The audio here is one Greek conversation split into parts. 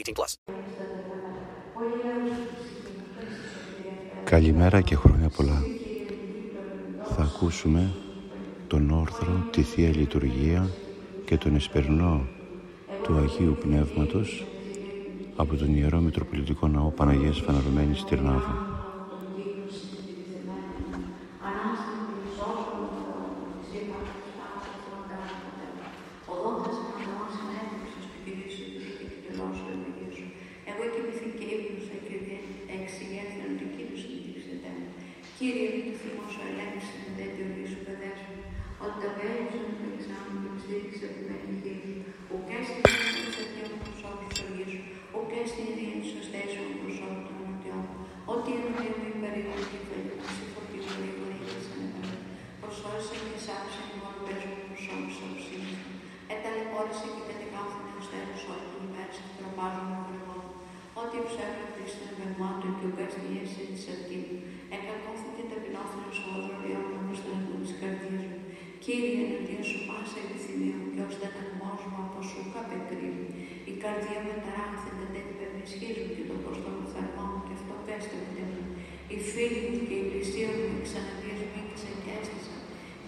18 plus. Καλημέρα και χρόνια πολλά. Θα ακούσουμε τον όρθρο, τη Θεία Λειτουργία και τον εσπερνό του Αγίου Πνεύματος από τον Ιερό Μητροπολιτικό Ναό Παναγίας Φαναρωμένης Τυρνάβου. Κύριε, του θυμό σου ελέγξε την τέτοιο σου παιδεύσου, ότι τα βέλη σου του εξάμεινου και στήριξε την ελληνική, ουκέ στην ειρήνη του αυτιών του προσώπου του οργήσου, ουκέ στην ειρήνη του σωστέσεων του προσώπου των νοτιών, ότι η ενωτία μου υπερήγορη και φέλη μου σε φορτίο γρήγορη και σε νεπέρα. Προσφόρησε και σάψε η μόνο παίζω τους προσώπου σου αυσίνου. Εταλαιπώρησε και κατεκάθανε ως τέλος όλη την ημέρα σε τροπάζουν με γρηγόρου. Ότι ψεύδω Χριστό εμπερμάτου και ο καστιέσαι της αρτήνου. Εκακόθηκε ταπεινόφιλος χώδρο βιώνω όπως τον αγγού της καρδιάς μου. Κύριε, εναντίον σου πάσα επιθυμία μου και ως δεν μου από σου καπεκρύβει. Η καρδία με ταράχθεται τέτοια με ισχύζουν και το κόστο μου θερμό μου και αυτό πέστε μου μου. Οι φίλοι μου και η πλησία μου με ξαναδιασμίκησαν και έστησαν.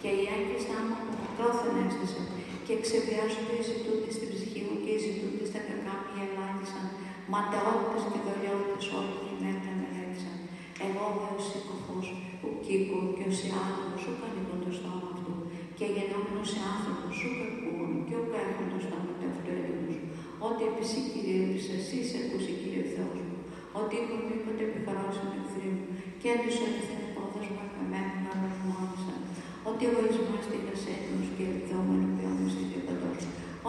Και οι άγγιστά μου πρόθεν έστησαν. Και ξεβιάζονται οι ζητούντες στην ψυχή μου και οι ζητούντες στα κακά μου ελάχισαν. Ματαιότητες και δολιότητες όλη την ημέρα με λέξαν. Εγώ δε ο σύκοφος, ο κήκο και ο άνθρωπος σου κανονικό το στόμα αυτού. Και γεννόμενος σε άνθρωπος σου κακούν και ο κάρχον το στόμα του αυτού έτοιμος. Ότι επισή Κύριε της εσύ σε ακούσει Κύριε Θεός μου. Ότι ήμουν μήποτε επιχαρώσαν εχθροί μου και έντους έλθεν υπόδασμα χαμένου να αναγνώρισαν. Ότι εγωισμός τίγας έτοιμος και ελθόμενο ποιόν στην διαπαντός.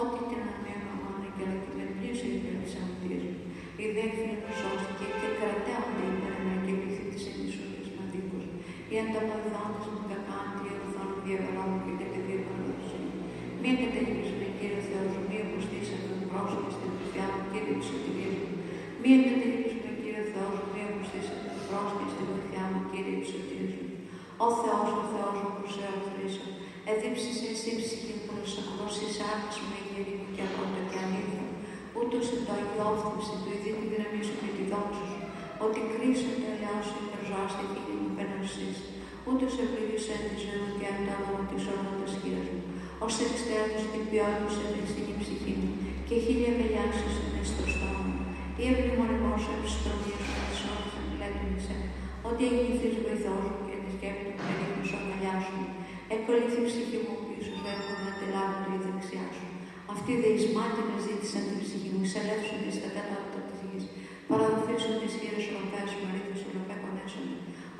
Ότι την ανέμα μόνο και αλακιμενήσω η της αμαρτίας μου. Η δέχθυνη μου σώστηκε και κρατάονται υπέρ μαδίκους. Οι ανταποδιδόντες μου κακάντι ελθόν διαβερόμουν και κατεδίευκολόντουσαν. Μία κατέληξε με Κύριε Θεός μου, μία αποστήσαμε μου πρόσωπο στην χριστιά μου, Κύριε της σωτηρίας μου. Μία κατέληξε με Κύριε Θεός μου, μία αποστήσαμε μου πρόσωπο στην βοηθιά μου, Κύριε της σωτηρίας μου. Ο Θεός, ο Θεός μου, προσεωθρήσω, εδίψεις εσύ ψυχή μου, προσακώσεις άκρης με γύρι μου και αγώτα και αλήθεια ούτως εν το αγιόφθηση του ειδή τη δύναμη σου και τη δόξα σου, ότι κρίσουν το ελιά σου υπερζώα στη φίλη μου πέναρσης, ούτως ευλογήσεν τη ζωή μου και αντάγω της όνοτας χείρας μου, ως εξτέρνους την ποιότητα σε στην ψυχή μου και χίλια βελιάξεις σου μες στο στόμα μου. Η ευλημονημός σου επιστροφής μου της ώρας μου λέτοιμησε, ότι εγγυηθείς βοηθός μου και της σκέπτη του περίπου σου αγκαλιά σου. Εκκολλήθη ψυχή μου πίσω σου έχω να τελάβω το η δεξιά σου. Αυτοί δε εις μάτια ζήτησαν την ψυχή μου, εισελεύσουν εις τα κατώτατα της γης. Παραδοθήσουν τις χείρες οροπές μου, αρήθους οροπέκονέσουν.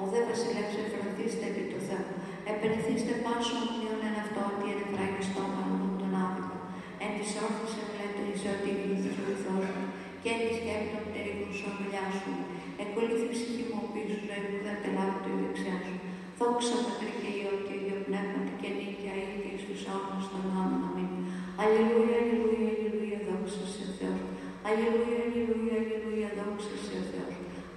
Ο δε βασιλεύς ευρωθήστε επί του Θεού. Επενεθήστε πάσο ομοιών εν αυτό ότι είναι φράγει στόμα μου τον άδικο. Εν της όρθης ευλέτω εις ότι γλυθείς βοηθός μου και εν της σκέπτων περίπου σου αγκαλιά σου. Εκολύθη ψυχή μου πίσω σου, που δεν τελάβει το δεξιά σου. Δόξα πατρί και Υιό και Υιό πνεύματι και νίκαια ή και εις τους αιώνας των αιώνων. Αμήν. Αλληλούια, αλληλούια, αλληλούια, δόξα σε Θεός. Αλληλούια, αλληλούια, αλληλούια, δόξα σε Θεός.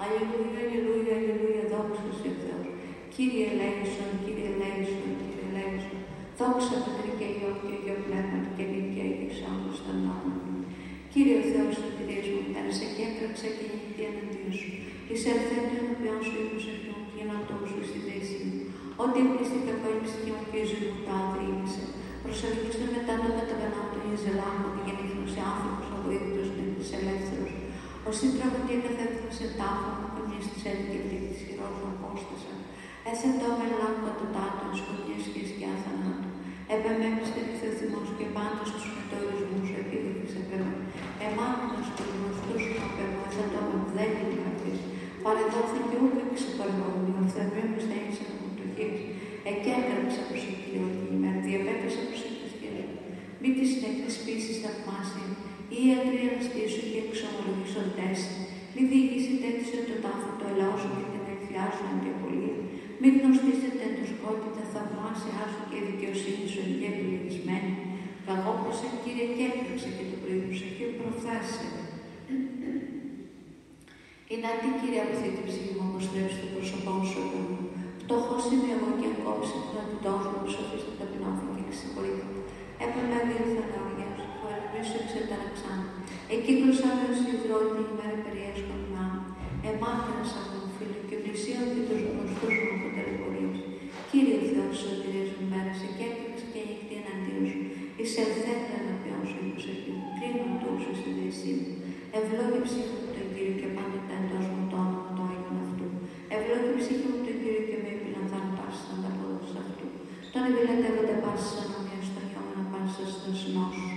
Αλληλούια, αλληλούια, αλληλούια, δόξα σε Θεός. Κύριε ελέησον, Κύριε ελέησον, Κύριε ελέησον. Δόξα Πατρί και Υιό και Υιό πνεύματι και νίκαια ή και εις αιώνας των αιώνων. Κύριε Θεός του Κυρίες μου, πέρασε και έτρεξε και νύχτη εναντίον σου. Εις ελθέντου ενωπιών σου ήμουν σε ποιον και να το σου στη θέση μου. Ό,τι εμπλήστη κακό η ψυχή μου και η ζωή μου τα αδρύνησε. Προσελκύστε μετά το μεταβενάτο η ζελάμου, τη γεννήθνωση άνθρωπος, ο βοήθητος της ελεύθερος. Όσοι τραγουδία καθέφθα σε τάφο, κονιές της έλκη αυτή της χειρός απόστασα. Έθε το μελάκο το τάτων, σκοτιές και σκιά θανάτου. Επεμέμιστε θυμός και πάντα στους μετορισμούς επίδειξης επέμε. Εμάνοντας του γνωστούς μου απέμε, έθε το δεν είναι αυτής. Παρεδόθηκε ούτε ξεπαραγωγείο, θεμρέμου στέγησε από το χέρι. Εκέκραξε προς την κυριολική διαπέτασε προς την ευκαιρία. Μη τη συνεχής πίσης θαυμάσια, ή ιατρία στήσου και εξομολογήσοντές. Μη διοίκηση τέτοισε το τάφο το ελάο σου και την ελφιά σου αντιαπολία. Μη γνωστήσετε το σκότητα θαυμάσια σου και δικαιοσύνη σου εν επιλεγισμένη. Καγόπωσε Κύριε και έπαιξε και το πρωί και προφθάσε. Είναι αντί Κύριε από αυτή την ψυχή μου όπως θρέψει το πρόσωπό σου εδώ μου. Φτωχός είμαι εγώ και ακόψε το αντιτόχο μου σοφίστε ταπεινώθη και ξεχωρήθηκα. Έπαιρνα δίλθα λαογιά σου, που ελπίσω εξεταραξάν. Εκεί κρουσάνε ως υδρότη την ημέρα περιέσχον να Εμάθαινας από τον φίλο και πλησίον και τους γνωστούς μου από τελεπορίες. Κύριε Θεός, σωτηρίες μου μέρας, και έκρηξε και νυχτή εναντίον σου. Είσαι ελθέτερα να ποιόν σου η προσευχή μου. Κρίνω τόσο στη δύση μου. Ευλόγη ψυχή μου τον Κύριο και πάντοτε εντός μου το όνομα το Άγιον αυτού. Ευλόγη ψυχή μου τον Κύριο και με επιλαμβάνω πάση σαν τα πόδια αυτού. Τον επιλατεύονται πάση σαν ομοία στο χιόμενο πάση στο σνό σου.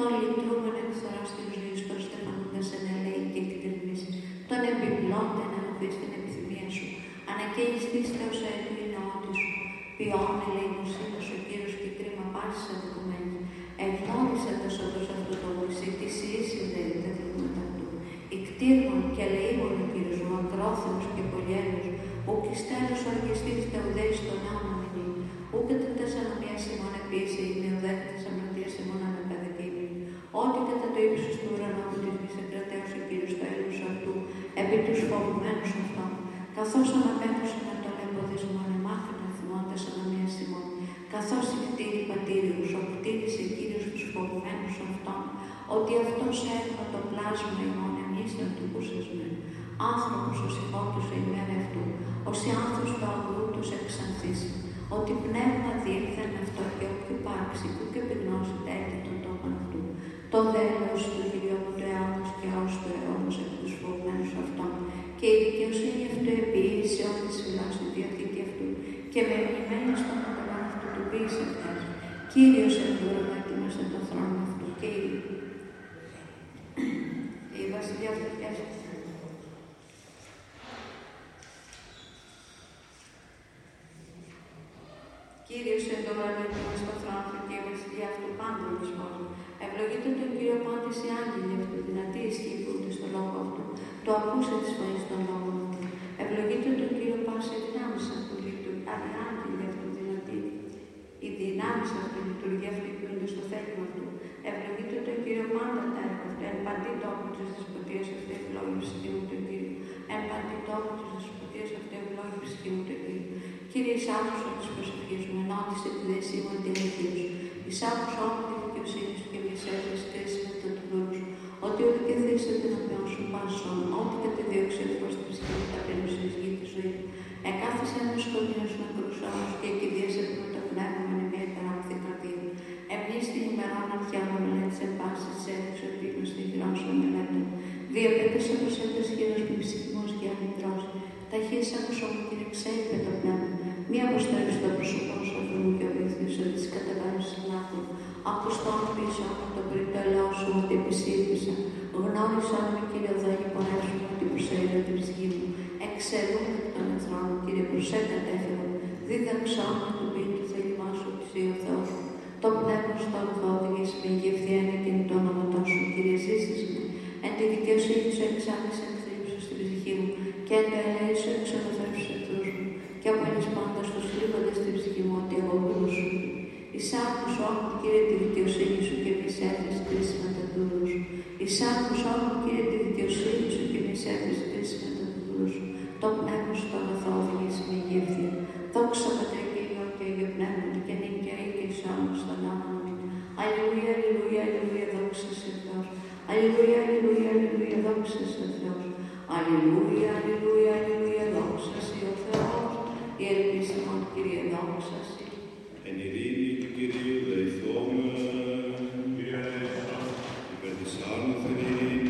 Τον λυτρούμεν εκθορά στη ζωή σου, τον στεφανούντα σε νελέη και εκτιμής. Τον επιπλώνται να ενωθεί στην επιθυμία σου. Ανακαίνεις της Θεός έτου η νεότη σου. Ποιόν ελεημοσύνη σου Κύριος και κρίμα πάση αδικουμένη. Ευγνώρισε το σώδος αυτού το βοησί, τη σιή συνδέει τα δείγματα του. Ικτήρμον και ελεήμον ο Κύριος μου, ακρόθυμος και πολυέλιος, ουκ εις τέλος οργιστής τα ουδέης των νέων αμυνή, ουκ κατά τα σανομίας ημών επίσης, είναι ουδέκτες αμαρτίας ημών αναπαιδεκήμη. Ό,τι κατά το ύψος του ουρανού μου της γης εκκρατέως ο Κύριος το έλους αυτού, επί τους φοβουμένους αυτών, καθώς αναπέμπωσε με τον εμποδισμό εμάθη να θυμώντας ανομίας ημών, καθώς η κτήρη πατήριους, ο κτήρισε Κύριος τους φοβουμένους αυτών, ότι αυτός έρχεται το πλάσμα ημών εμείς του πουσεσμένου. Άνθρωπος ο συγχώτους η ημέρα αυτού, ως οι άνθρωπος του αγρού τους εξανθήσει, ότι πνεύμα διήλθεν αυτό και όποιο υπάρξει, που και πεινώσει τέτοιο τον τόπον αυτού. Το δέλος του χιλιόμου του αιώνος και ως του αιώνος εκ τους φοβμένους αυτών, και η δικαιοσύνη αυτού επίησε όλη τη φυλά στη διαθήκη αυτού, και με μνημένη στον καταλόν αυτού του ποιήσε αυτές. Κύριος εμπόρευμα ετοίμασε το θρόνο αυτού και η, η βασιλιά αυτού Κύριος εν το βραβείο μας στο θρόνο και η βασιλιά αυτού πάντων εις κόσμο. Ευλογείτε τον Κύριο πάντες οι άγγελοι αυτού, δυνατοί ισχύουν στο λόγο αυτού. Το ακούσε της φωνής των λόγων αυτού. Ευλογείτε τον Κύριο πάσα οι δυνάμεις αυτού, λειτουργεί άγγελοι αυτού, δυνατοί. Οι δυνάμεις αυτού, η λειτουργία αυτού υπήρχε στο θέλημα αυτού. Ευλογείτε τον Κύριο πάντα τα έργα αυτού. Εν παντή τόπο της δεσποτείας αυτού, ευλόγη ψυχή μου τον Κύριο. Εν παντή τόπο της δεσποτείας αυτού, ευλόγη ψυχή μου τον Κύριο. Κύριε, εις άκουσα τις προσευχές μου, ενώτησε τη δεσί μου την αιτία σου. Εις άκουσα όλη της δικαιοσύνη σου και μη σέβεσαι κρίση με τον τουρνού σου. Ότι όλη και θύσε την οποία σου πάσον, ό,τι κατεδίωξε ο Θεός την ψυχή μου ταπείνωση εις γης της ζωής. Εκάθισε ένα σκοτεινό να κρουσάους και εκειδίασε με το πνεύμα με μια υπεράμφθη καρδία. Εμπνείς την ημερών αρχιά μου μελέτης εν πάσης της έδειξε ο πίκος στη γλώσσα μελέτων. Διαπέτασε προς έντες χείρος και ψυχμός και αμυντρός. Ταχύς άκουσα μου κύριε ξέιπε το πνεύμα. Μία αποστρέψει το πρόσωπό σου αφού μου και βοηθήσω ότι τις κατεβαίνεις συνάχων. Ακουστών πίσω από το πριν το ελαιό σου ότι επισήλπισα. Γνώρισα με κύριε Δάγη πονέσου ότι προσέλε την ψυχή μου. Εξαιρούν εκ των εχθρών μου κύριε προσέκατε έφερα. Δίδαξα με το πει του θέλημά σου ότι ο Θεός. Το πνεύμα στο οδηγείς με η ευθεία και το όνομα σου κύριε ζήσεις με. Εν τη δικαιοσύνη σου εξάμεισε εχθρύψου στην ψυχή μου και εν το ελέη σου εξοδοθρέψου εχθρούς μου και απέλεις πάντα στους θρύβοντες στην ψυχή μου ότι εγώ μπορούσα. Εισάκους όμω, Κύριε, τη δικαιοσύνη σου και μη σέρθεις κρίση με τα δούλου σου. Εισάκους όμω, Κύριε, τη δικαιοσύνη σου και μη σέρθεις κρίση με τα δούλου σου. Το πνεύμα σου το αγαθό οδηγήσει με ηγεύθεια. Δόξα Πατρί και Υιό και Υιό Πνεύματι και νύχια ή και εις όνος στον όνομα μου. Αλληλούια, αλληλούια, αλληλούια, δόξα σε Θεός. Αλληλούια, αλληλούια, αλληλούια, δόξα σε Θεός. Αλληλούια, αλληλούια, αλληλούια, δόξα σε ο Θεός. Η ελπίση μου, Κύριε, δόξα σε. Εν ειρήνη του Κυρίου δεηθώμε, υπέρ της άνωθεν ειρήνης και της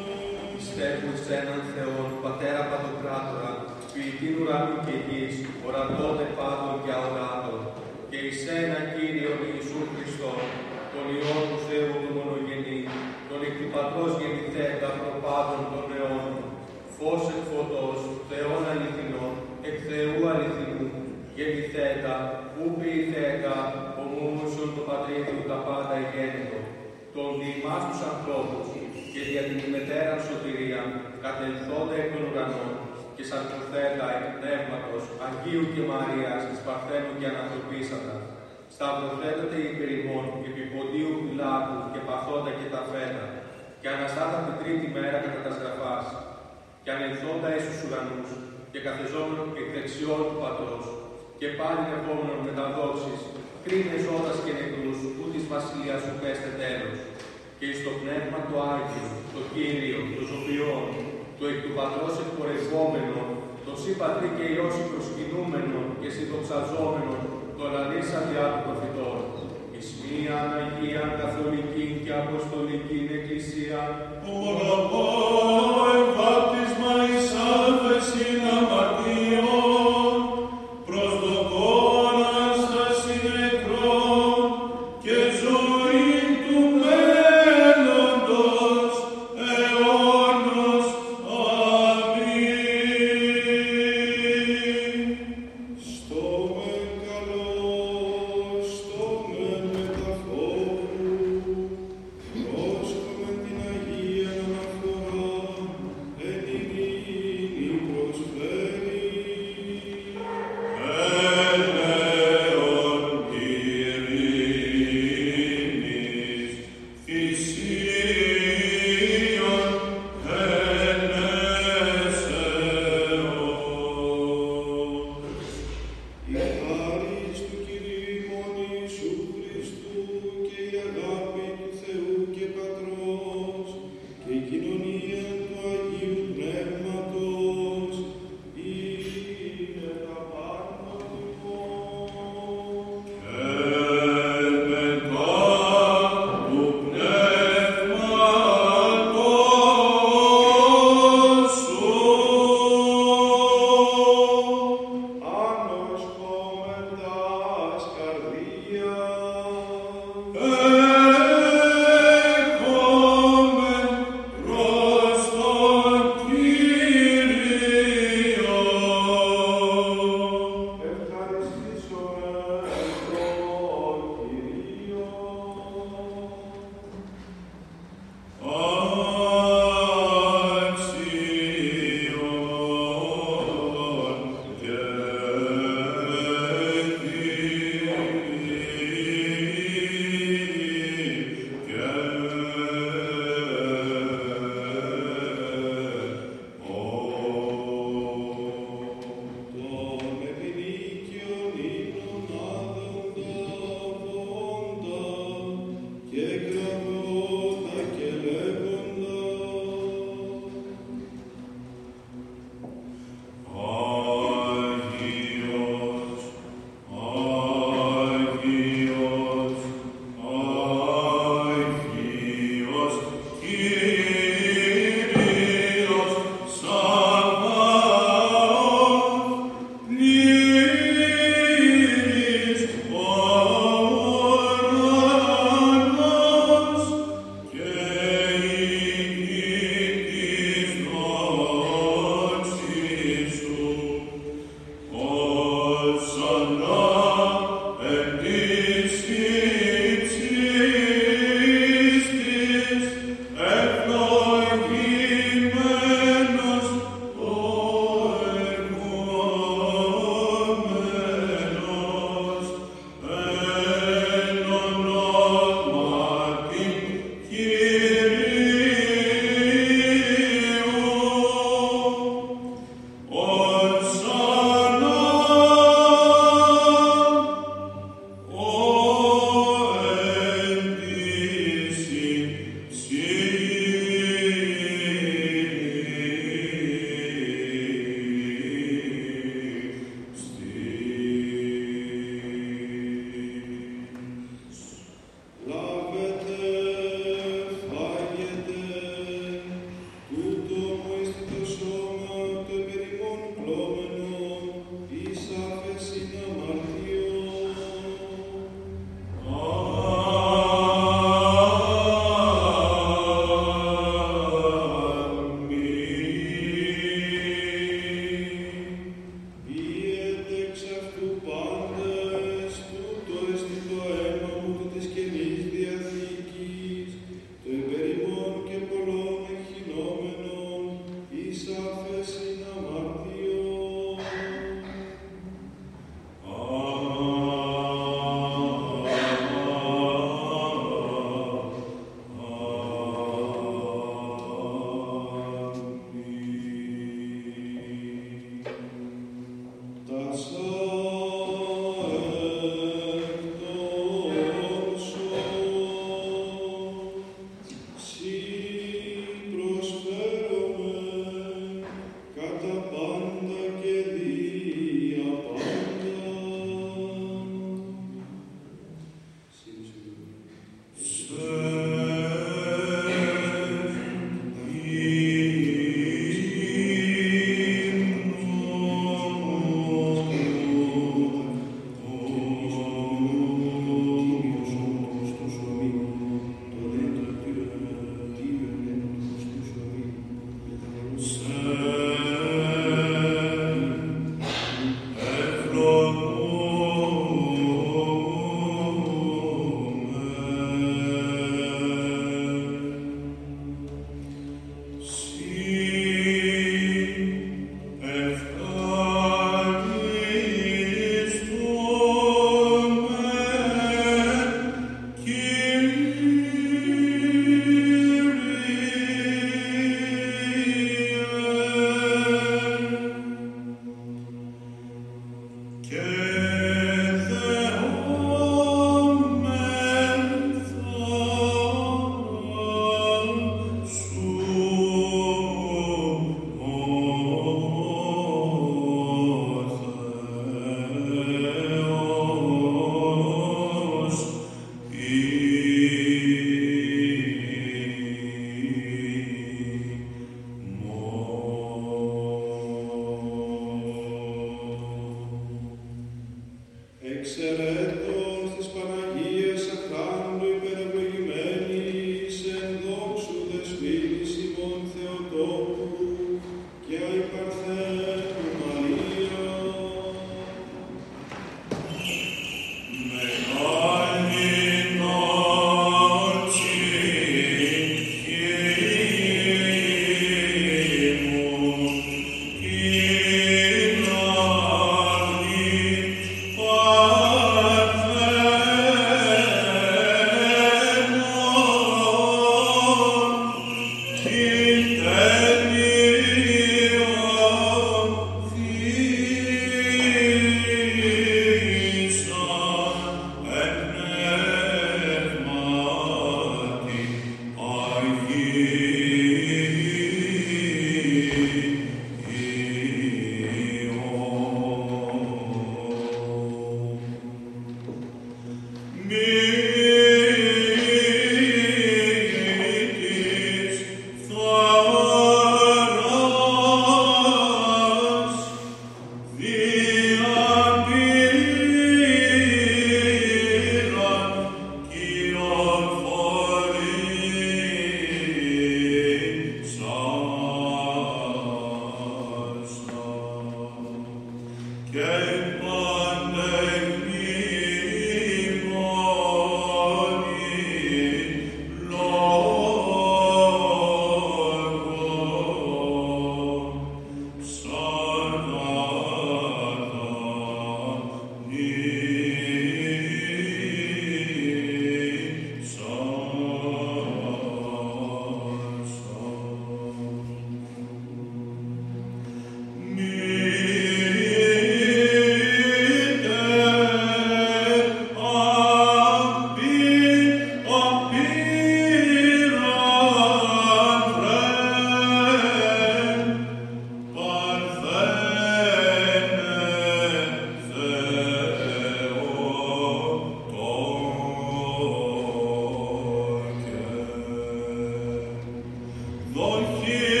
Ω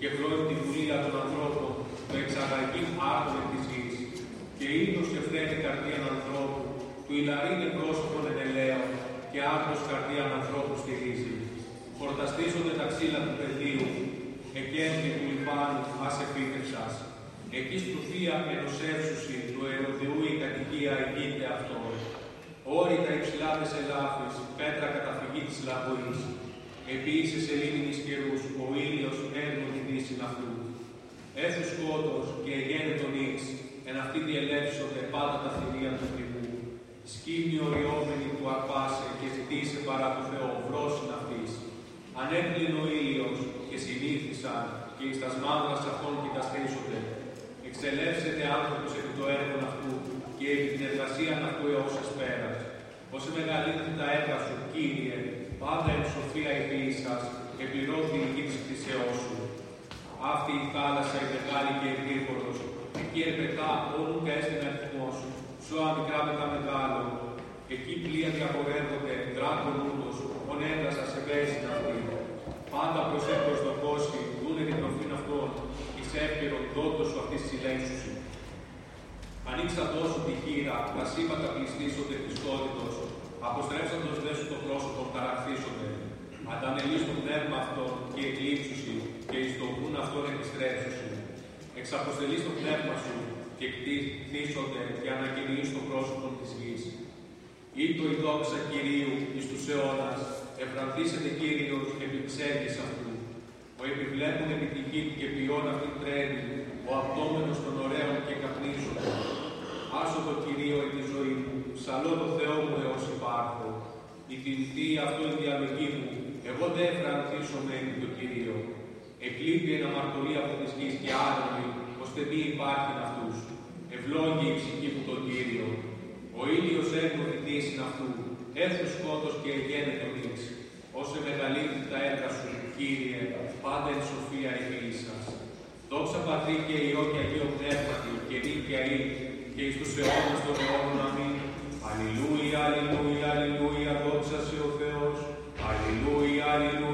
στήνεση και φλόγει τη βουλία των ανθρώπων, το εξαγαγή άρτων της γης. Και ήλιος και φρένει καρδίαν ανθρώπου, του ηλαρίνε πρόσωπον ενελαίων, και άρτος καρδίαν ανθρώπου στηρίζει. Φορταστίζονται τα ξύλα του πεδίου, εκέντη του λιπάνου ας επίτευξας. Εκεί στουθία ενωσεύσουσι του ερωδιού η κατοικία ηγείται αυτόν. Όρυτα υψηλά τες ελάφες, πέτρα καταφυγή της λαγωής. Επίσης ελίμινης καιρούς, ο ήλιος έρνω την δύση αυτού. Έθους σκότος και εγένε τον ίξ, εν αυτή διελεύσονται πάντα τα θηρία του κρυμμού. Σκύμνη οριόμενη του αρπάσε και ζητήσε παρά του Θεό βρόσιν αυτής. Ανέπλην ο ήλιος και συνήθισαν και εις τας μαύρας αυτών κοιταστήσονται. Εξελεύσετε άνθρωπος επί το έργο αυτού και επί την εργασία αυτού έως εσπέρας. Ως μεγαλύτερη τα έργα σου, Κύριε, πάντα εν σοφία η ποιή σας, επιρώθη η γη της κτησεώς σου. Αυτή η θάλασσα η μεγάλη και η γρήγορος, εκεί ερπετά όλου και έστειν αριθμός, ζώα μικρά με τα μεγάλο. Εκεί πλοία διαπορεύονται, δράκον ούτως, ον έδρασα σε βέζιν αυτή. Πάντα προς έμπρος το κόσι, δούνε την προφήν αυτών, εις εύκαιρον δόντος σου αυτής της ηλέξουσι. Ανοίξα τόσο τη χείρα, τα σύμπατα πληστήσονται πιστότητος, αποστρέψαντος δε σου το πρόσωπο ταραχθήσονται. Αντανελείς το πνεύμα αυτών και εκλείψουσι, και εις το γούν αυτών επιστρέψουσι. Εξαποστελείς το πνεύμα σου και κτίσονται για να κυνηγείς το πρόσωπο της γης. Ή το η δόξα Κυρίου εις τους αιώνας, ευρανθήσετε Κύριος επί ψεύδης αυτού. Ο επιβλέπουν επί τη γη και ποιόν αυτήν τρέμει, ο απτόμενος των ωραίων και καπνίζονται. Άσο το Κυρίο εν τη ζωή μου, ψαλώ το Θεό μου έως υπάρχω. Η τιμητή αυτό η διαλογή μου, εγώ δεν εφρανθήσω με το Κύριο. Εκλείπει εν αμαρτωλία από της γης και άνομη, ώστε μη υπάρχει αυτούς. Ευλόγη η ψυχή μου τον Κύριο. Ο ήλιος έργο την δύση αυτού, έθου σκότος και εγένε τον ίξ. Όσο μεγαλύτερη τα έργα σου, Κύριε, πάντα εν σοφία η σας. Δόξα Πατρί και Υιό και Αγίο Πνεύματι και νύχια ή και εις τους αιώνας των αιώνων αμήν. Αλληλούια, αλληλούια, αλληλούια, δόξα σε ο Θεός. Αλληλούια, αλληλούια, αλληλούια,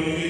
Hallelujah.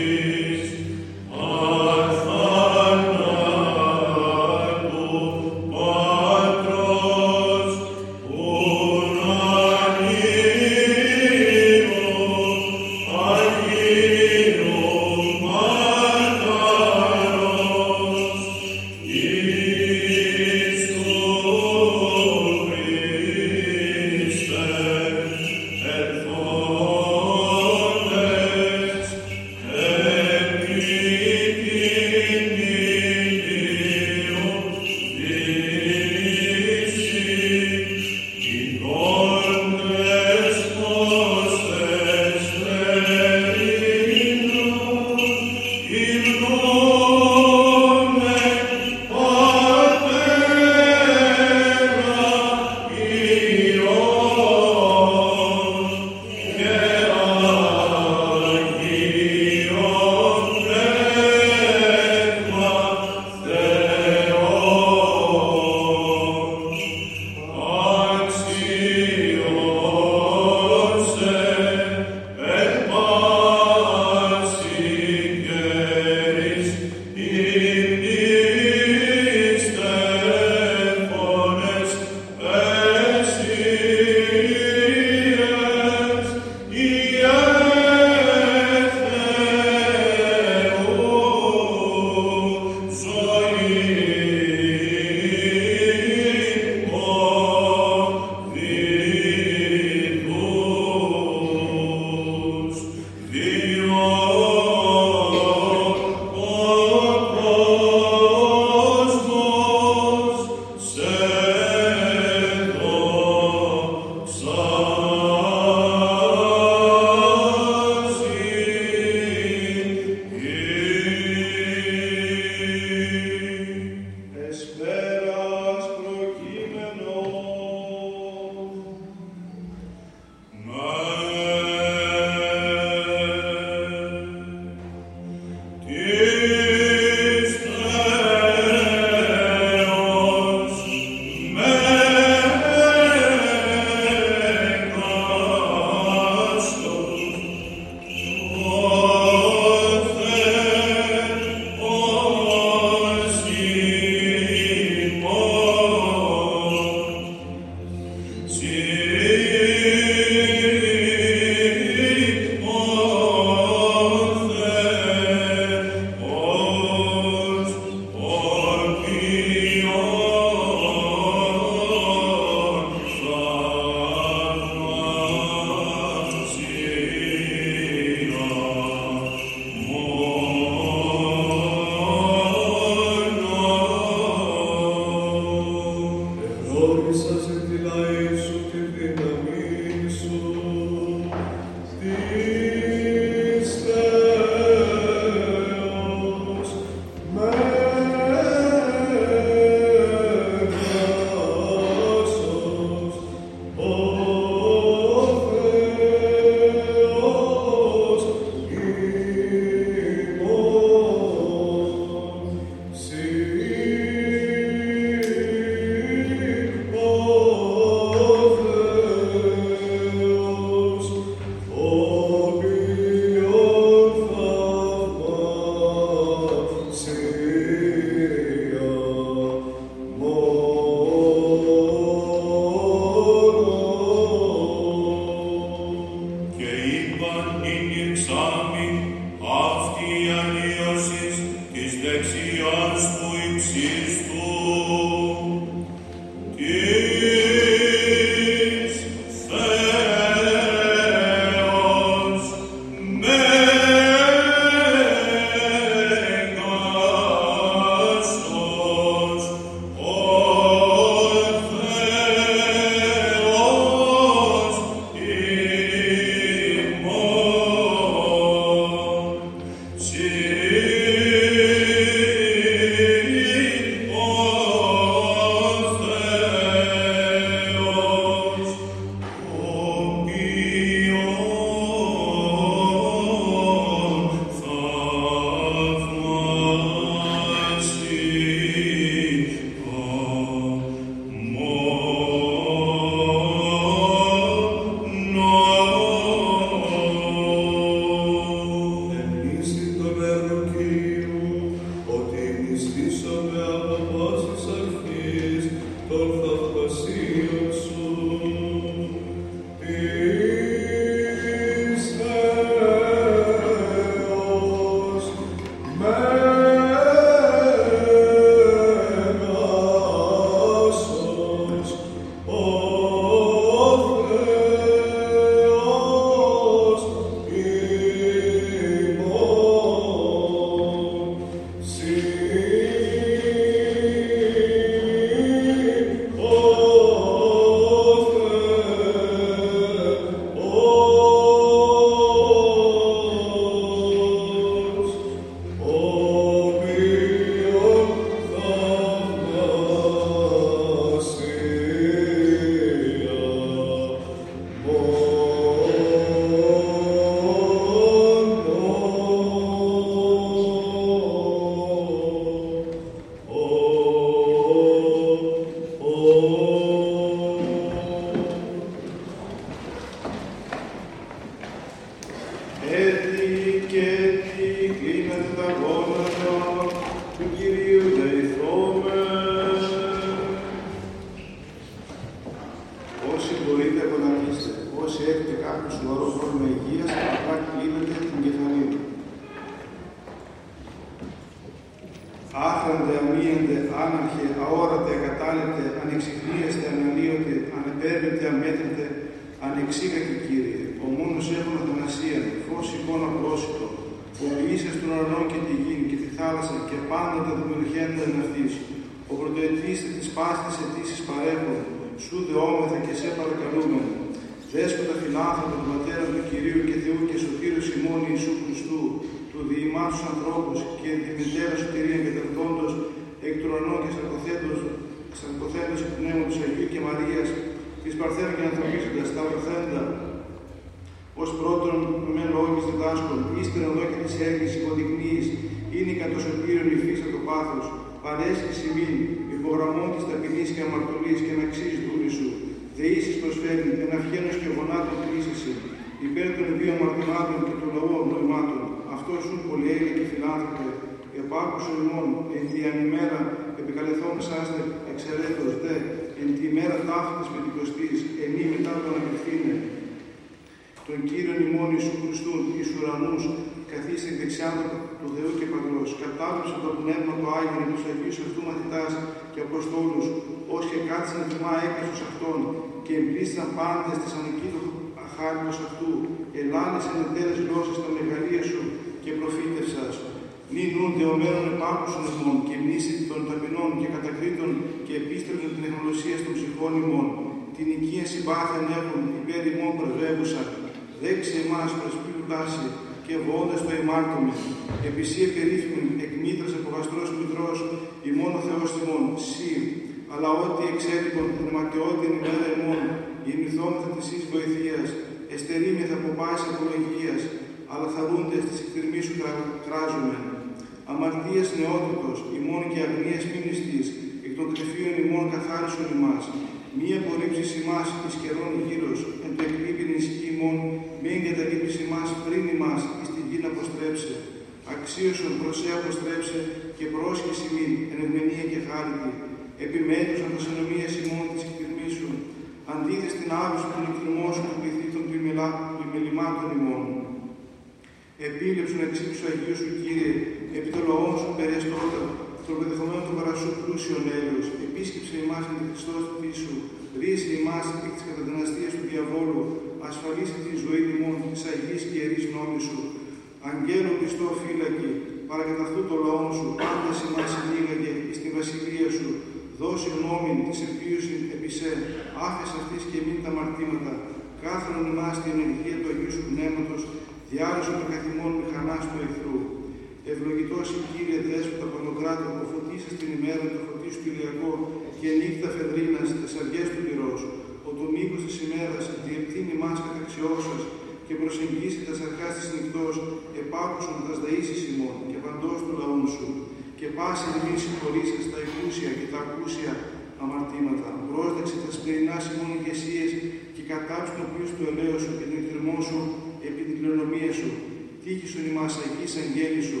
εν γέννη σου,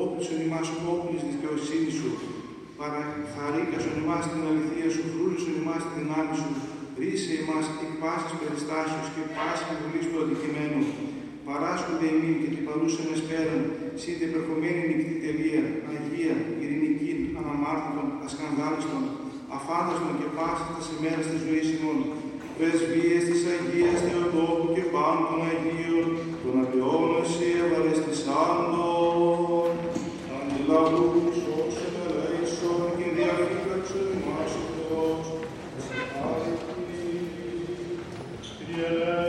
όπλης ημάς όπλης δικαιοσύνη σου, παραχαρήκας ον ημάς την αληθεία σου, φρούρης ον ημάς την δυνάμει σου, ρίσε ημάς εκ πάσης περιστάσεως και πάσης βουλής του αντικειμένου, παράσκονται εμεί και την παρούσα μες σπέραν, σύντε υπερχομένη νυχτή τελεία, αγία, ειρηνική, αναμάρτητον, ασκανδάλιστον, αφάνταστον και πάσα τα ημέρα τη ζωή ημών, πρεσβείες της Αγίας Θεοτόκου και πάντων Αγίων, τον Αγιών εσύ ευαρεστησάντων, αντιλαβού σώσον ελέησον και διαφύλαξον ημάς ο Θεός, Άγιοι, Τριελέ,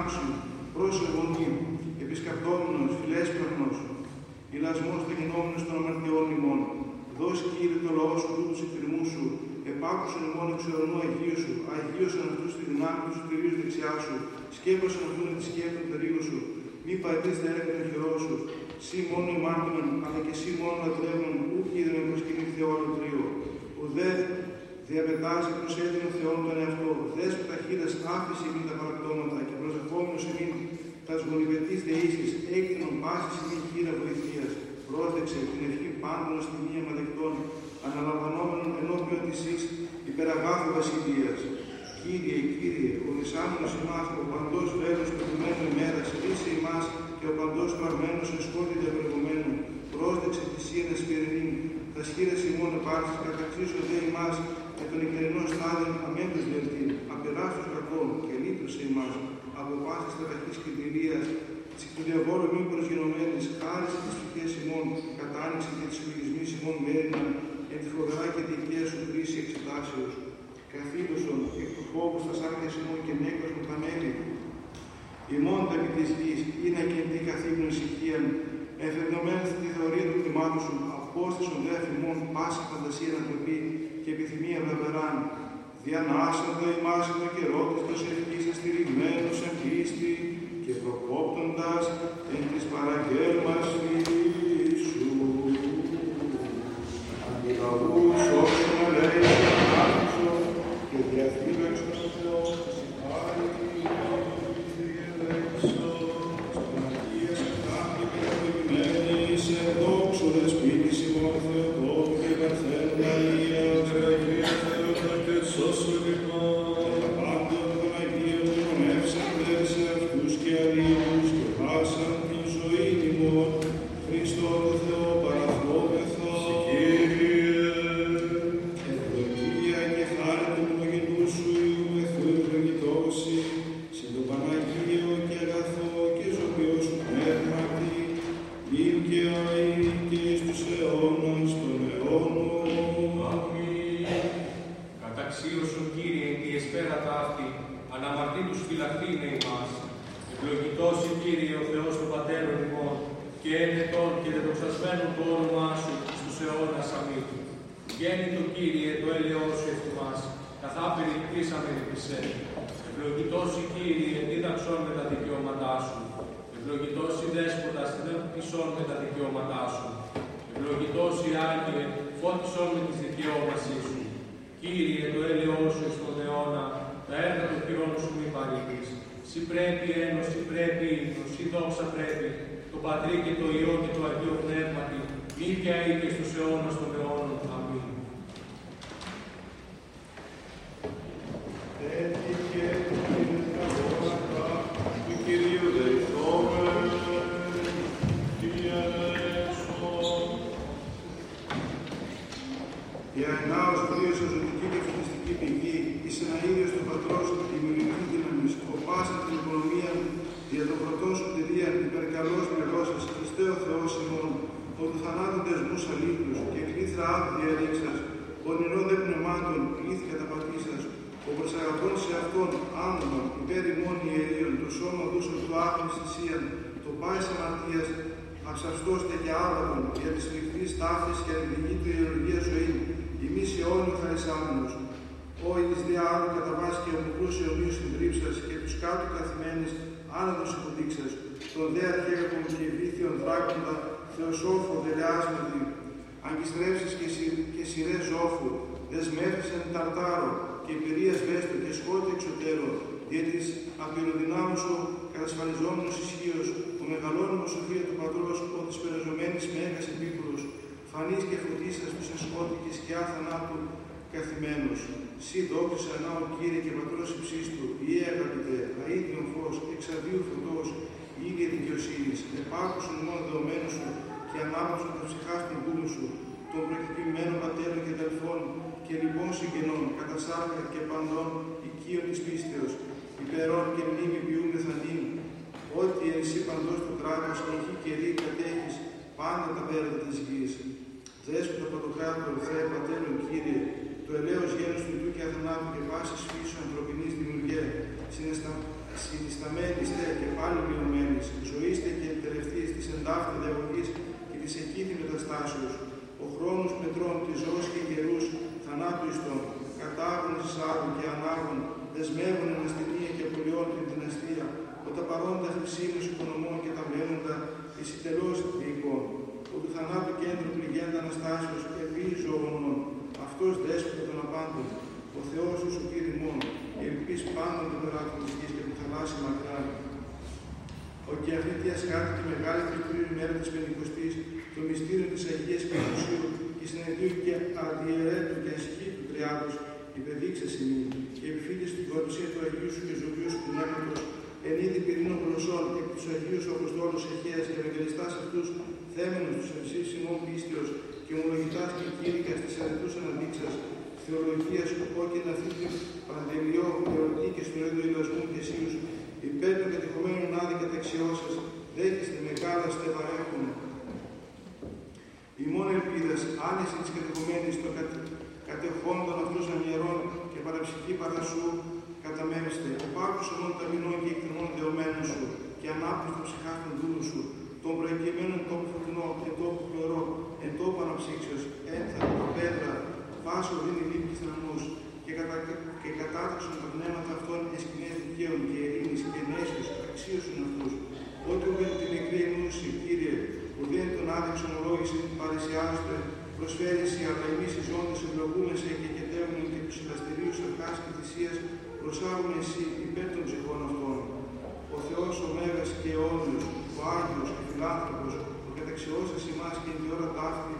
άμψου, πρόσεγονίου, επισκαπτόμενος, φιλέσπερνος, ηλασμός δεγινόμενος των αμαρτιών ημών, δώσει Κύριε το λαό σου του εκκριμού σου, επάκουσον ημών εξορνού Αγίου σου, αγίωσον αυτούς τη δυνάμει τους σωτηρίου δεξιά σου, σκέπασον αυτούν τη σκέπη των τερίγων σου, μη παρετείς τα έργα των χειρών σου, σύ μόνο ημάντων, αλλά και σύ μόνο λατρεύων, ου κύριε με προσκυνή Θεόν τρίο. Ο δε διαπετάζει προς έδινο Θεόν τον εαυτό, δες που τα χείδες άφησε και τα παρακτώματα προσευχόμενος εμείς τας γονιμετής δεήσεις έκτινον πάσης ημίν χείρα βοηθείας. Πρόσδεξε την ευχή πάντων στη μία μαδεκτών, αναλαμβανόμενον ενώπιον της εις υπεραγάθου βασιλείας. Κύριε, Κύριε, ο δυσάμενος ημάς, ο παντός του έλεος προηγουμένου ημέρας, είσαι ημάς και ο παντός του αρμένος εσκότη διαπροηγουμένου. Πρόσδεξε τη σύρα σπυρινή, τα σχήρα ημών επάρχης, καταξύσω δε ημάς, με τον ικερινό στάδιο αμέντος διελτή, απεράστος κακό και λύτρωσε ημάς, αποβάσει ταραχή και δηλία, της εκτοδιαβόλου μη προσγειωμένη, χάρη τη ψυχέ ημών, κατάνοιξη και τη συλλογισμή ημών μέρηνα, εν τη φοβερά και την οικία σου χρήση εξετάσεως. Καθήλωσον εκ του φόβου στα σάρκια ημών και νέκο με τα μέλη. Ημών τα επί είναι και την καθήμενη ησυχία, εφερνωμένα στη θεωρία του κτημάτου σου, απόστησον δε αφημών, πάσα φαντασία να το πει και επιθυμία βλαβεράν, διανάσαντο ημάς εν το καιρό της προσευχής στηριγμένος εν πίστη και προκόπτοντας εν της παραγγέλμας δικαιοσύνης, επάκουσον μόνο δεωμένου σου και ανάπαυσον τα ψυχά του δούλου σου, των προκειμένων πατέρων και αδελφών και λοιπόν συγγενών, κατά σάρκα και παντών οικείων της πίστεως, υπερών και μνήμη ποιούμε θανήν, ότι εσύ παντός του κράτος και η καιρή κατέχεις πάντα τα πέρα της γης. Δέσποτα πρωτοκράτορ, Θεέ Πατέρων Κύριε, το ελαίος γένος του και αθανάτου και πάσης φύσου ανθρωπινής δημιουργία, συνισταμένη στε και πάλι μειωμένης, ζωήστε και τελευταίες της εντάφτα διαγωγής και της εκείθη μεταστάσεως, ο χρόνος μετρών της ζωής και γερούς θανάτου ιστών, κατάγων εισάγων και ανάγων, δεσμεύουν εν αστυνία και απολειών την δυναστεία, ο τα παρόντα χρυσίμους οικονομών και τα μένοντα εις ιτελώς διοικών, ο του θανάτου κέντρου πληγέντα Αναστάσεως επί ζωγονών, αυτός δέσποτα των απάντων, ο Θεός σου σου Κύριε μόνο, ελπίς πάνω των περάτων της γης και του θαλάσσι μακράν. Ο και αυτή τη ασκάτη και μεγάλη τριπλήρη ημέρα της Πεντηκοστής, το μυστήριο της Αγίας και Ουσίου και συνεδρίου και αντιερέτου και ασχή του Τριάδος, υπεδείξε σημεί, και επιφύτης την κορουσία του Αγίου σου και ζωγιού σου πνεύματος, εν είδη πυρηνών γλωσσών και τους Αγίους Αποστόλους Εχέας και Ευαγγελιστάς αυτούς, θέμενους τους ευσύς ημών πίστεως και ομολογητάς και κήρυκας της αρετούς αναδείξας, θεολογίας, κόκκινα θήκη, παντελειό, ερωτή και στο έντο ηλασμού και σίους, υπέρ των κατεχομένων άδικα δεξιώσας, δέχεστε μεγάλα στεβα έχουν. Η μόνη ελπίδας, άνεση της κατεχομένης των κατε, κατεχόντων αυτούς ανιερών και παραψυχή παρασού, καταμέριστε, οπάκους ομών ταμινών και εκτιμών δεωμένων σου και ανάπτυξη των ψυχάστων δούλου σου, των προεκειμένων τόπου φωτεινό, εν τόπου χλωρό, εν τόπου αναψύξεως, ένθαρτο, πέτρα, βάσο δίνει λύπης ναμούς και, κατα, και κατάταξον τα πνεύματα αυτών εις σκηνές δικαίων και ειρήνης και νέσιος αξίωσουν αυτούς. Ότι ουδέν την νεκρή ενούση, Κύριε, ουδέν τον άδειξο ομολόγηση παρησιάζεται, προσφέρει σε αλλά εμείς οι ζώντες ευλογούμεσαι και κετεύουν και τους ηλαστηρίους αρχάς και θυσίας προσάγουν εσύ υπέρ των ψυχών αυτών. Ο Θεός ο Μέγας και αιώνιος, ο Άγιος και φιλάνθρωπος, ο καταξιώσας ημάς και την ώρα ταύτη,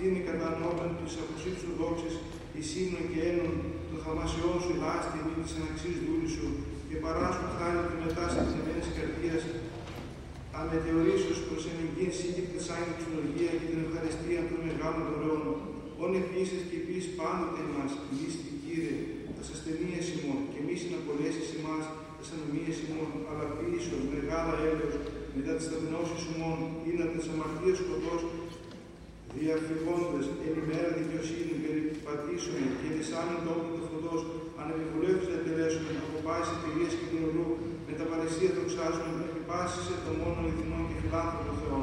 στείνει κατά νόμεν της αποσύψους δόξης, η σύμνο και ένων των θαυμασιών σου λάστη μη της αναξής δούλης σου και παράσχουν χάρη του μετά σε της καρδίας, αμετεωρήσεως προς ενεργήν σύγκριτη σαν εξολογία και την ευχαριστία των μεγάλων δωρεών. Όν επίσης και επίσης πάντοτε μας, λύστη Κύριε, τα ασθενείες ημών και μη συναπολέσεις ημάς τα ανομίες ημών, αλλά πίσω μεγάλα έλεος μετά τις ταπεινώσεις ημών, ή να τις αμαρτίες σκοτός, διαφυγόντες εν ημέρα δικαιοσύνη περιπατήσουμε και της άλλων τόπου του φωτός, ανεπιβουλεύους διατελέσουμε, από πάση πηγές και γνωρού, με τα παρεσία δοξάζουμε, επιπάσισε το μόνο ηθινό και φιλάνθρωπο Θεό.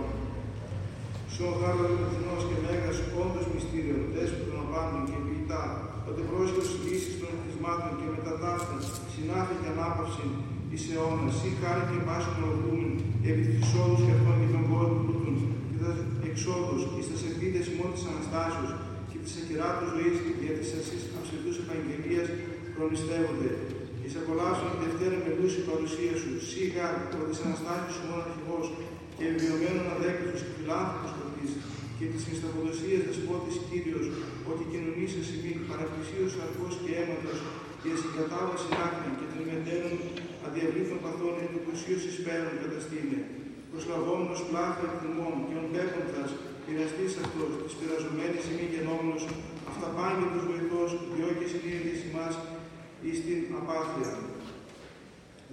Σω γάλα αληθινός και μέγας όντως μυστήριο, δέσπο των απάντων και ποιητά, ότι πρόσχερος λύσεις των εθισμάτων και μετατάφτα, συνάφη και ανάπαυση εις αιώνας, σύ χάρη και πάση των οδούμεν, επί της εισόδους και αυτών και των κόσμων τούτων, και τα εξόδους, εις τα σελπίδες ημών της Αναστάσεως, και της ακυράτου ζωής και δια της ασύς αψητούς επαγγελίας προνηστεύονται. Εις απολαύσουν τη Δευτέρα με λούση παρουσία σου, σίγα ο της Αναστάσης σου μόνο αρχηγός και βιωμένων αδέκτους και φιλάνθρωπος κρατής και της μισθαποδοσίας δεσπότης Κύριος, ότι κοινωνήσει σημεί παραπλησίως αρκός και αίματος και συγκατάβαση άκρη και των μετέρων αδιαβλήθων παθών εν του πλουσίους εισπέρων καταστήνε. Προσλαβόμενος πλάθο εκτιμών και οντέποντας πειραστής αυτός, της πειραζομένης ημί γενόμενος, αυταπάγγελος βοηθός, διώκει συνείδηση ημάς εις την απάθεια.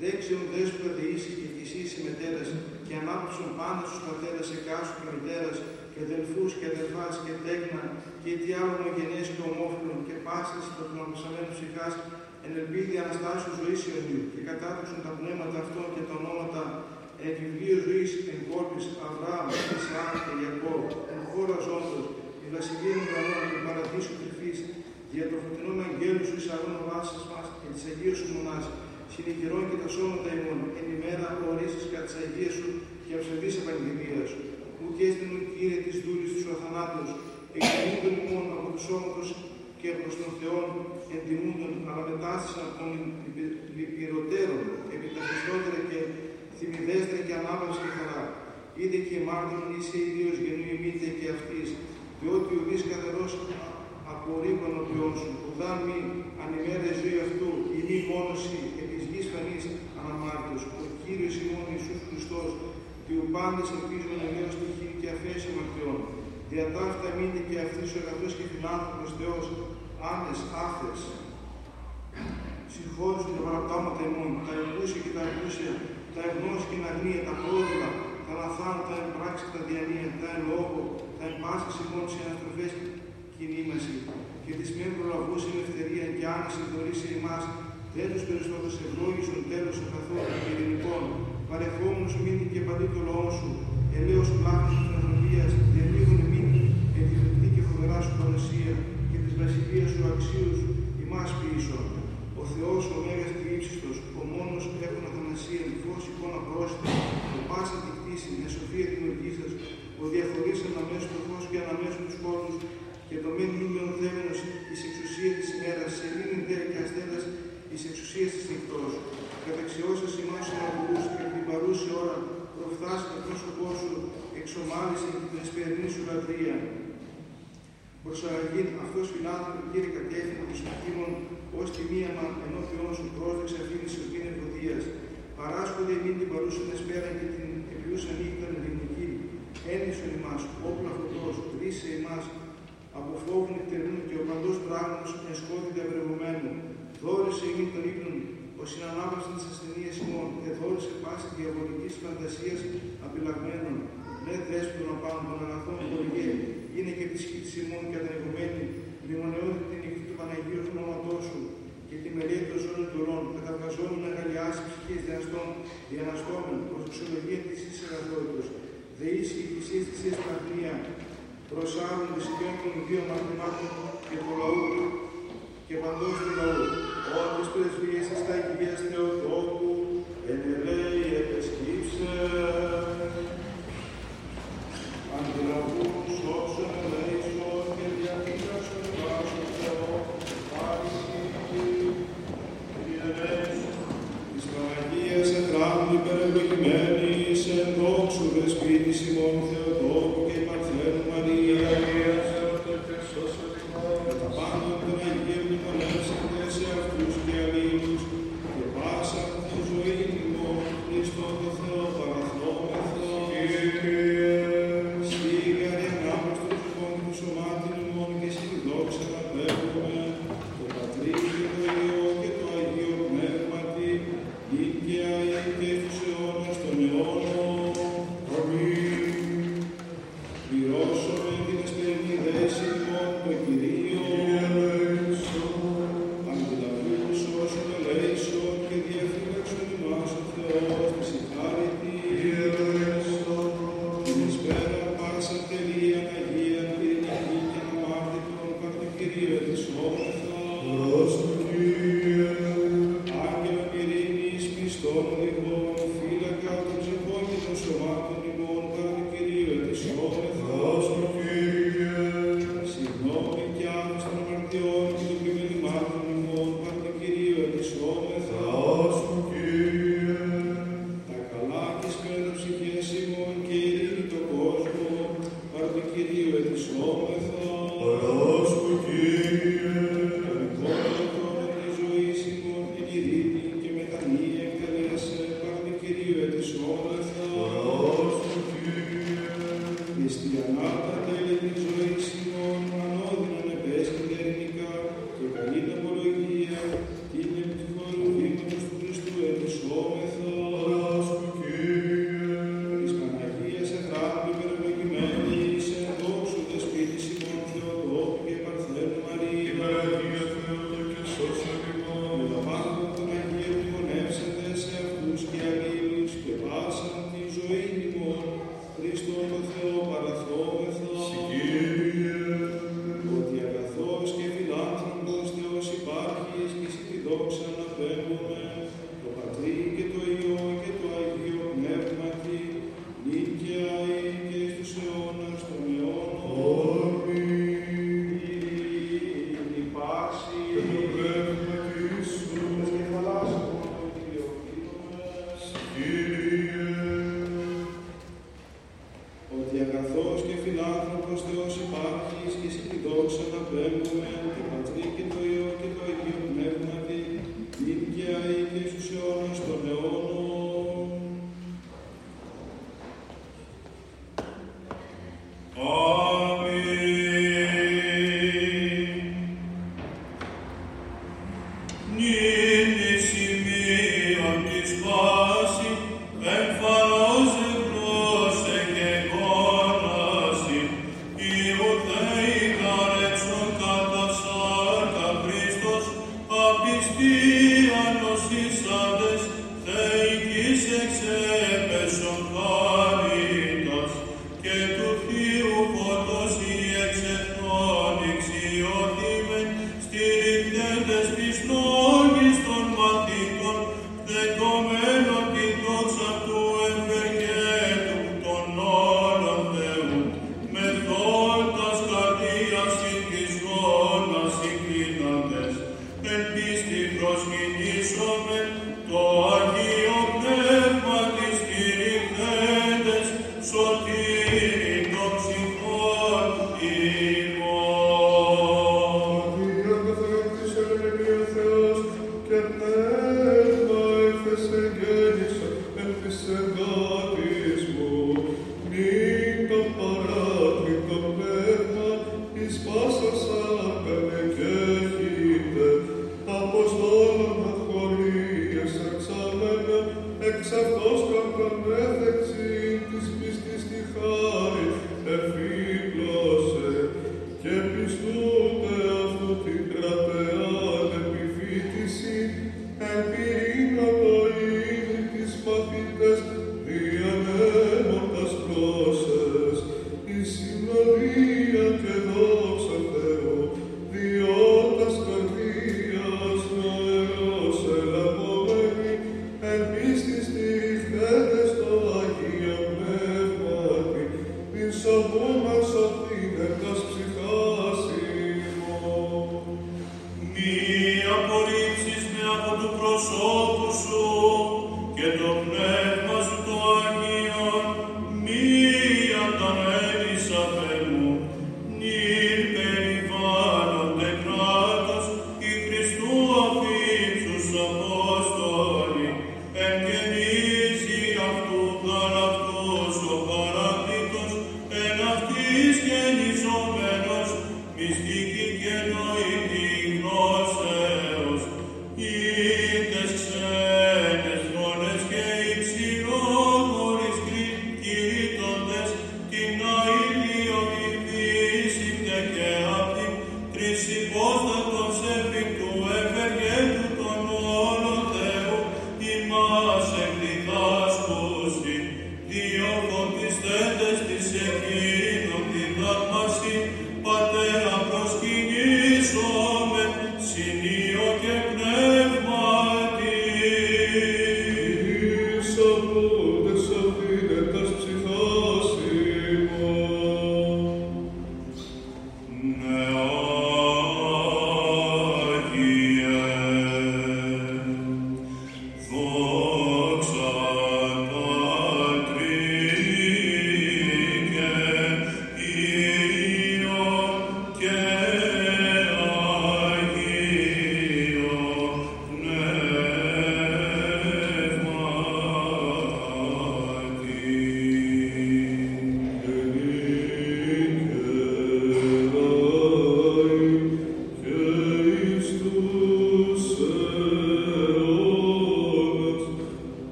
Δέξιον δέσποτα δεήσει και κι εσύ συμμετέρας και ανάπτυξον πάντα στους πατέρας εκάσου και μητέρας και αδελφούς και αδελφάς και τέκνα και τι άλλο ομογενές και ομόφυλων και πάσης των αποσαμένων ψυχάς εν ελπίδη Αναστάσεως ζωής Ιωνίου και κατάδειξον τα πνεύματα αυτών και τα ονόματα εν βιβλίο ζωής εν κόρπης Αβραάμ, Ισαάκ και Ιακώβ, εν χώρα ζώντος, η βασιλεία των ουρανών και παραδείσου κρυφής, δια το φωτεινό αγγέλου σου εις αγώνα βάσης μας και της Αγίας σου μονάς, συνηγερών και τα σώματα ημών, εν ημέρα ορίσεις κατά της Αγίας σου και αυσεβής επαγγελίας σου. Ου και έστεινον Κύριε της δούλης τους αθανάτους, εκτιμούντων ημών από τους σώματος και προς τον Θεόν εντιμούντων, αλλά μετάστησαν από των λυπηρωτέρων, επί τα χριστότερα και θυμιδέστερα και ανάπαυση και χαρά. Είδε και μάρτυρον είσαι Ίδιος γεννού ημίτε και αυτής, διότι ο δις καθαρός απορρίπων ο ποιόν σου, ουδά μη ανημέρε ζωή αυτού, η μη μόνωση επί γης φανής αναμάρτητος, ο Κύριος ημών Ιησούς Χριστός, διου πάντες ελπίζουν ενέως τυχήν και αφέση μαρτιών. Δια ταύτα μείνει και αυτής ο αγαθός και φιλάνθρωπος Θεός, άμες, άφες. Συγχώρησον τα παραπτώματα ημών, τα εκούσια και τα εκούσια, τα ευνός και την αγνία, τα πρόδειλα, τα λαθάν, τα εμπράξη, τα διανύα, τα εν λόγω, τα εμπάσχες ημών σε αναστροφές κινήμαση. Και της μεν προλαβούς ελευθερία και άνεση δωρήσει εμάς, δεν τους περισσότερους ευλόγησον τέλος καθόλου. Και ειρηνικών, παρεχόμενος μείνει και παντή το λόγο σου, ελαίος πλάχος της ανθρωπίας, διαλίγων μείνει και τη λεπτή και φοβερά σου παρουσία και της βασιλείας σου αξίους ημάς πίσω. Ο Θεός ο Μέγας και ύψιστος, ο μόνος έχουν αθανασία, φως εικόνα πρόσθετα, ο πάσα τη κτήση, με σοφία δημιουργήσας, ο διαφορής αναμέσου του φως και αναμέσου τους κόσμους, και το μεν νούμερο θέμενος εις εξουσία της ημέρας, σε λύνην δε και αστέρας εις εξουσία της νυχτός. Καταξιώσας ημάς αναβουλούς και την παρούση ώρα προφθάς με πρόσωπό σου εξομάλησε και την εσπερινή σου λατρεία. Προσαραγήν αυτός φιλάνθρωπος κύριε κατεύθυνε τους κτήμων ως τη μία μα ενώπιόν σου πρόσδεξε αφήνεις σωτήν ευωδίας. Παράσχονται εμείς την παρούσαν εσπέρα και την επιούσα νύχτα ελληνική. Ένισον ημάς, όπλα φωτός, ρίσε ημάς, από φόβου νυχτερινού και ο παντός πράγματος εν σκότη διαβρεβωμένου. Δόρισε ημί των ύπνων, ο συνανάπαυσαν της ασθενείας ημών, και δόρισε πάση διαβολικής φαντασίας απειλαγμένων. Ναι δέσποιον απάνω των αγαθών χωριέ, είναι και της σκήτης ημών κατανεγωμένη, μνημονεώδη την νυχτή του Παναγίου του όνοματός σου, και τη μελέτη των ζώνων του ορών, καταβγαζόμενο αγαλιάσει ψυχής διαστών, διαναστόμεν, προς εξολογία της εις αγαθότητος, δεήσει η θυσία της εις παθνία, προσάγουν τις οικιών των δύο μαθημάτων και του λαού και παντός του λαού. Ότις πρεσβείες εις τα Αγίας Θεοτόκου,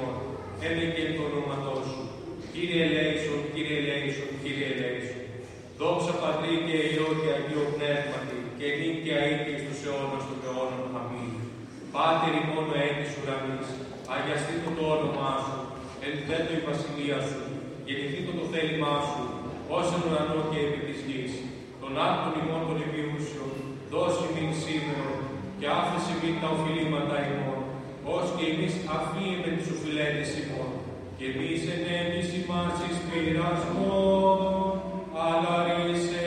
ημών, έμεκεν το όνοματό σου. Κύριε ελέησον, Κύριε ελέησον, Κύριε ελέησον. Δόξα Πατρί και Υιό και Αγίο Πνεύματι, και νύν και αήτη στους αιώνας των αιώνων. Αμήν. Πάτερ ημών ο έντης ουρανής, αγιαστεί το το όνομά σου, ενθέτω η βασιλεία σου, γεννηθεί το το θέλημά σου, ως εν ουρανό και επί της γης. Τον άρτον ημών των επιούσεων, δώσει μην σήμερα και άφησε μην τα οφειλήματα ημών, ως και εμείς αφήμε τους οφειλέτες ημών, και εμείς ενέτης ημάς εις πειρασμόν, αλλά ρίσε